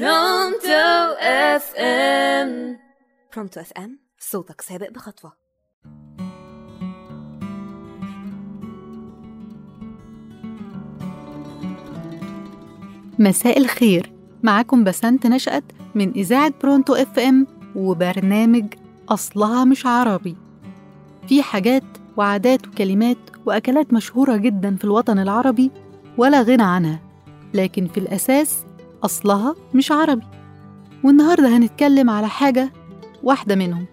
برونتو FM برونتو FM صوتك سابق بخطوة. مساء الخير. معاكم بسنت نشأت من إذاعة برونتو FM وبرنامج أصلها مش عربي. في حاجات وعادات وكلمات وأكلات مشهورة جدا في الوطن العربي ولا غنى عنها لكن في الأساس أصلها مش عربي. والنهاردة هنتكلم على حاجة واحدة منهم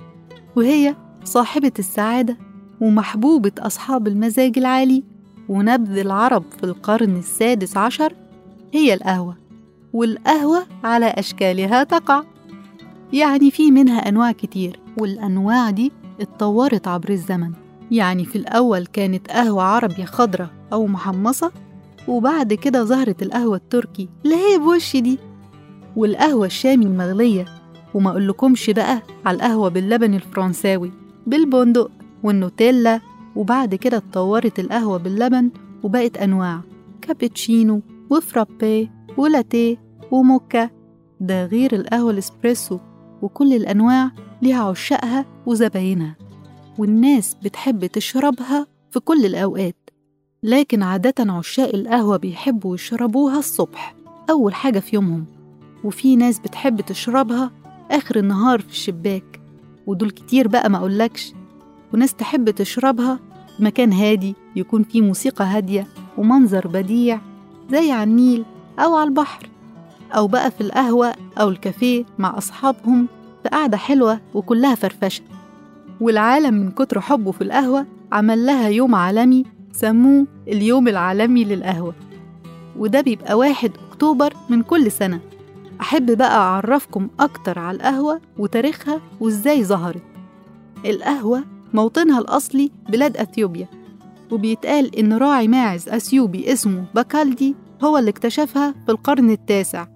وهي صاحبة السعادة ومحبوبة أصحاب المزاج العالي ونبذ العرب في القرن السادس عشر هي القهوة. والقهوة على أشكالها تقع. يعني في منها أنواع كتير والأنواع دي اتطورت عبر الزمن. يعني في الأول كانت قهوة عربي خضرة أو محمصة وبعد كده ظهرت القهوة التركي اللي هي بوش دي والقهوة الشامي المغلية. وما أقولكمش بقى على القهوة باللبن الفرنساوي بالبندق والنوتيلا. وبعد كده اتطورت القهوة باللبن وبقت أنواع كابتشينو وفرابي ولاتيه وموكا. ده غير القهوة الإسبريسو وكل الأنواع ليها عشاقها وزباينها. والناس بتحب تشربها في كل الأوقات. لكن عادة عشاق القهوة بيحبوا يشربوها الصبح أول حاجة في يومهم. وفي ناس بتحب تشربها آخر النهار في الشباك. ودول كتير بقى ما أقولكش. وناس تحب تشربها في مكان هادي يكون فيه موسيقى هادية ومنظر بديع زي على النيل أو على البحر. أو بقى في القهوة أو الكافيه مع أصحابهم في قعدة حلوة وكلها فرفشة. والعالم من كتر حبه في القهوة عمل لها يوم عالمي سموه اليوم العالمي للقهوة وده بيبقى واحد أكتوبر من كل سنة. أحب بقى أعرفكم أكتر على القهوة وتاريخها وإزاي ظهرت. القهوة موطنها الأصلي بلاد أثيوبيا وبيتقال إن راعي ماعز أثيوبي اسمه باكالدي هو اللي اكتشفها في القرن التاسع.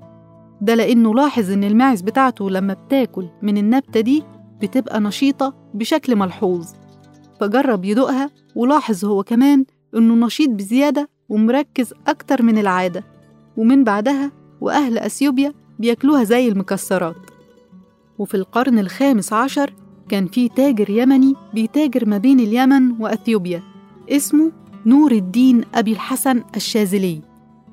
ده لأنه لاحظ إن الماعز بتاعته لما بتاكل من النبتة دي بتبقى نشيطة بشكل ملحوظ. فجرب يدوقها ولاحظ هو كمان إنه نشيط بزيادة ومركز أكتر من العادة. ومن بعدها وأهل أثيوبيا بياكلوها زي المكسرات. وفي القرن الخامس عشر كان في تاجر يمني بيتاجر ما بين اليمن وأثيوبيا اسمه نور الدين أبي الحسن الشاذلي.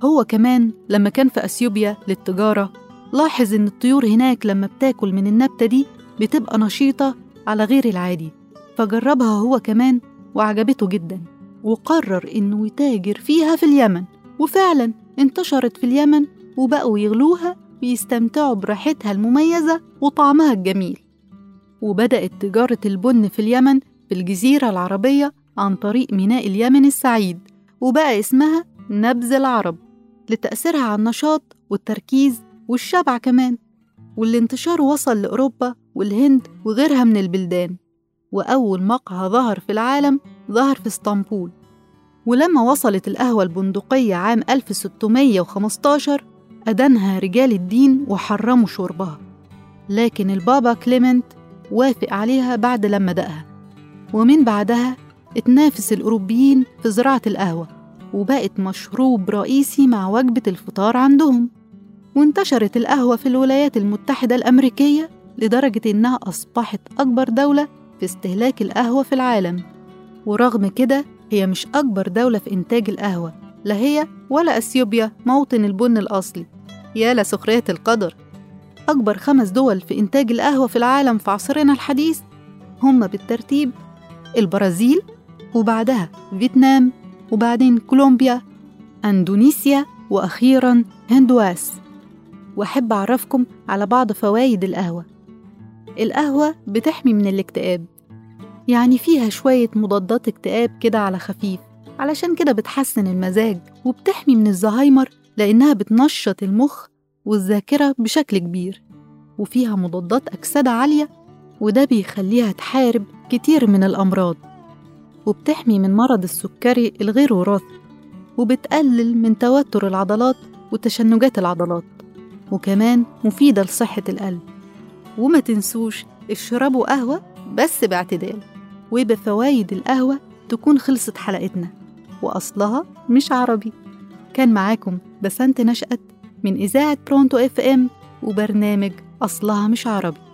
هو كمان لما كان في أثيوبيا للتجارة لاحظ إن الطيور هناك لما بتاكل من النبتة دي بتبقى نشيطة على غير العادي. فجربها هو كمان وعجبته جدا وقرر إنه يتاجر فيها في اليمن. وفعلا انتشرت في اليمن وبقوا يغلوها ويستمتعوا بريحتها المميزة وطعمها الجميل. وبدأت تجارة البن في اليمن في الجزيرة العربية عن طريق ميناء اليمن السعيد وبقى اسمها نبذ العرب لتأثيرها على النشاط والتركيز والشبع كمان. والانتشار وصل لأوروبا والهند وغيرها من البلدان. وأول مقهى ظهر في العالم ظهر في اسطنبول. ولما وصلت القهوة البندقية عام 1615 أدانها رجال الدين وحرموا شربها. لكن البابا كليمنت وافق عليها بعد لما دقها. ومن بعدها اتنافس الأوروبيين في زراعة القهوة وبقت مشروب رئيسي مع وجبة الفطار عندهم. وانتشرت القهوة في الولايات المتحدة الأمريكية لدرجة إنها أصبحت أكبر دولة في استهلاك القهوة في العالم. ورغم كده هي مش أكبر دولة في إنتاج القهوة لا هي ولا أثيوبيا موطن البن الأصلي. يا لسخرية القدر! أكبر خمس دول في إنتاج القهوة في العالم في عصرنا الحديث هم بالترتيب البرازيل وبعدها فيتنام وبعدين كولومبيا أندونيسيا وأخيرا هندواس وأحب أعرفكم على بعض فوائد القهوة. القهوة بتحمي من الاكتئاب. يعني فيها شوية مضادات اكتئاب كده على خفيف علشان كده بتحسن المزاج وبتحمي من الزهايمر لأنها بتنشط المخ والذاكرة بشكل كبير وفيها مضادات أكسدة عالية وده بيخليها تحارب كتير من الأمراض وبتحمي من مرض السكري الغير وراثي وبتقلل من توتر العضلات وتشنجات العضلات وكمان مفيدة لصحة القلب. وما تنسوش اشربوا قهوة بس باعتدال. وبفوايد القهوة تكون خلصت حلقتنا وأصلها مش عربي. كان معاكم بسنت نشأت من إذاعة برونتو إف إم وبرنامج أصلها مش عربي.